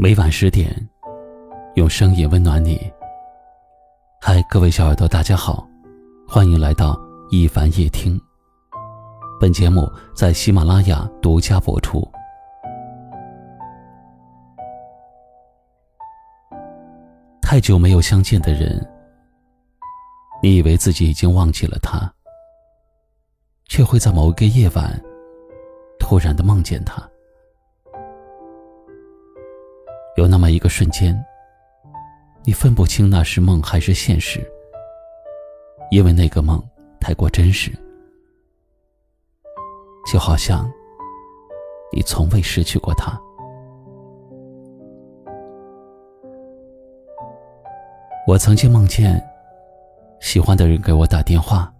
每晚十点，用声音温暖你。嗨，各位小耳朵，大家好，欢迎来到一凡夜听。本节目在喜马拉雅独家播出。太久没有相见的人，你以为自己已经忘记了他，却会在某一个夜晚，突然的梦见他。有那么一个瞬间，你分不清那是梦还是现实，因为那个梦太过真实，就好像你从未失去过他。我曾经梦见喜欢的人给我打电话，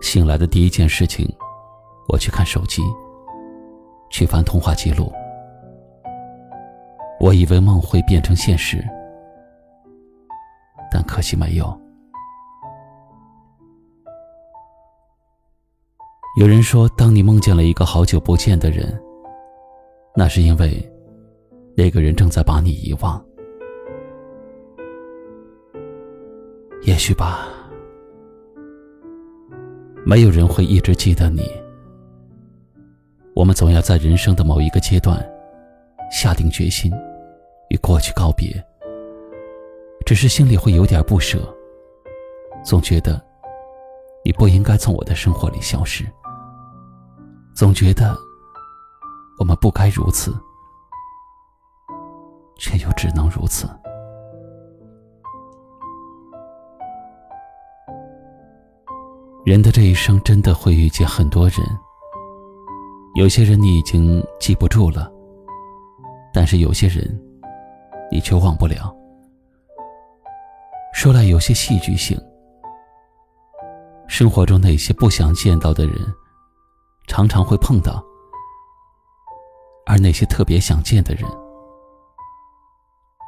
醒来的第一件事情，我去看手机，去翻通话记录。我以为梦会变成现实，但可惜没有。有人说，当你梦见了一个好久不见的人，那是因为那个人正在把你遗忘。也许吧，没有人会一直记得你。我们总要在人生的某一个阶段，下定决心。与过去告别，只是心里会有点不舍，总觉得你不应该从我的生活里消失，总觉得我们不该如此，却又只能如此。人的这一生真的会遇见很多人，有些人你已经记不住了，但是有些人。你却忘不了。说来有些戏剧性。生活中那些不想见到的人，常常会碰到；而那些特别想见的人，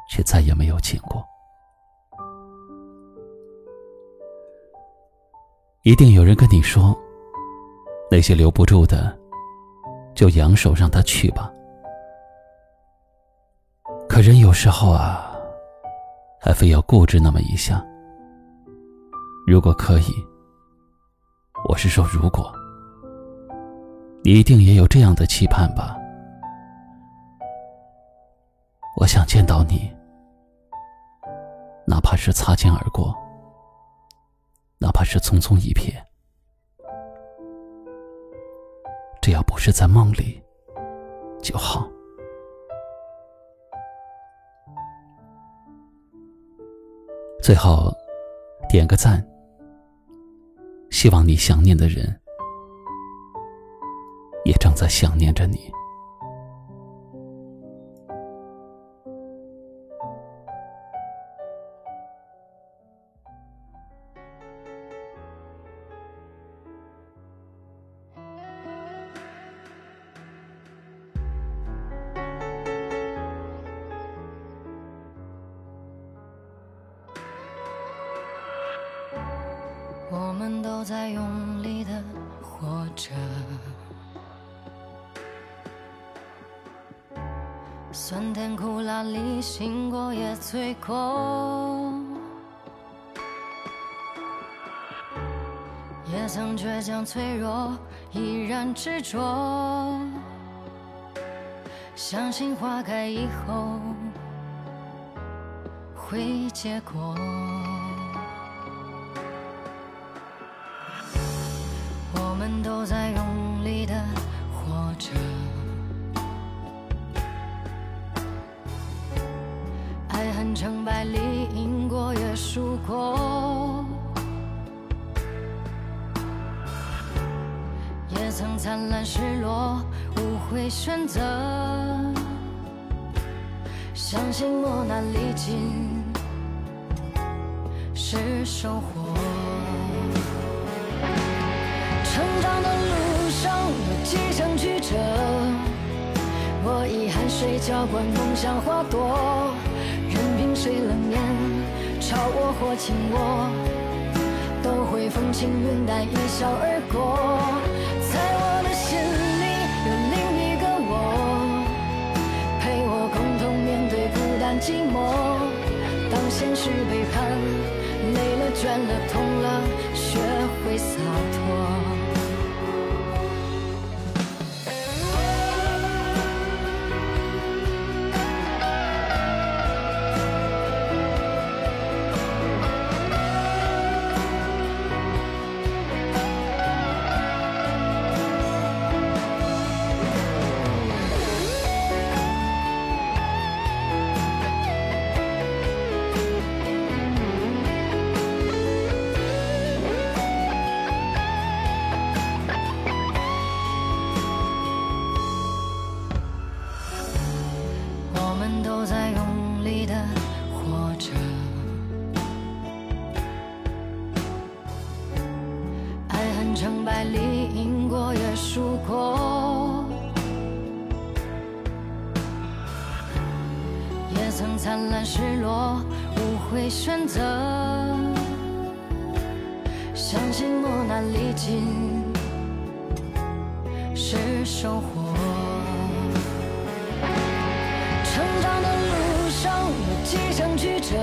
却再也没有见过。一定有人跟你说：“那些留不住的，就扬手让他去吧。”可人有时候啊，还非要固执那么一下。如果可以，我是说如果，你一定也有这样的期盼吧？我想见到你，哪怕是擦肩而过，哪怕是匆匆一瞥，只要不是在梦里就好。最后，点个赞。希望你想念的人，也正在想念着你。我们都在用力的活着，酸甜苦辣里醒过也醉过，也曾倔强脆弱，依然执着，相信花开以后会结果。都在用力的活着，爱恨成败里赢过也输过，也曾灿烂失落，无悔选择，相信磨难历尽是收获。着我以汗水浇灌梦想花朵任凭谁冷眼嘲我或轻我都会风轻云淡一笑而过在我的心里有另一个我陪我共同面对孤单寂寞当现实背叛累了倦了痛了学会洒脱。里的活着，爱恨成败里，赢过也输过，也曾灿烂失落，无悔选择，相信磨难历尽。是收获。曲折，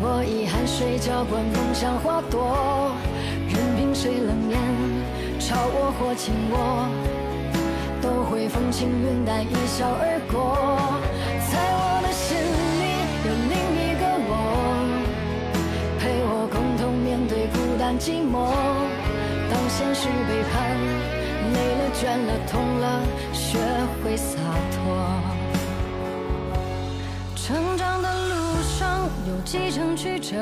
我以汗水浇灌梦想花朵。任凭谁冷眼嘲我或轻我，都会风轻云淡一笑而过。在我的心里有另一个我，陪我共同面对孤单寂寞。当现实背叛，累了倦了痛了，学会洒脱。几程曲折。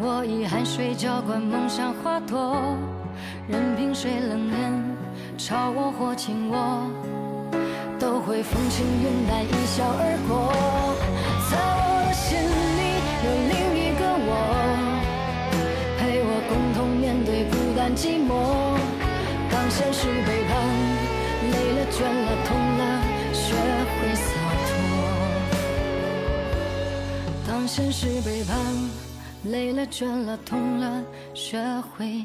我以汗水浇灌梦想花朵，任凭谁冷眼嘲我或轻我，都会风轻云淡一笑而过。在我的心里有另一个我，陪我共同面对孤单寂寞。当现实背现实背叛。累了，倦了，痛了，学会。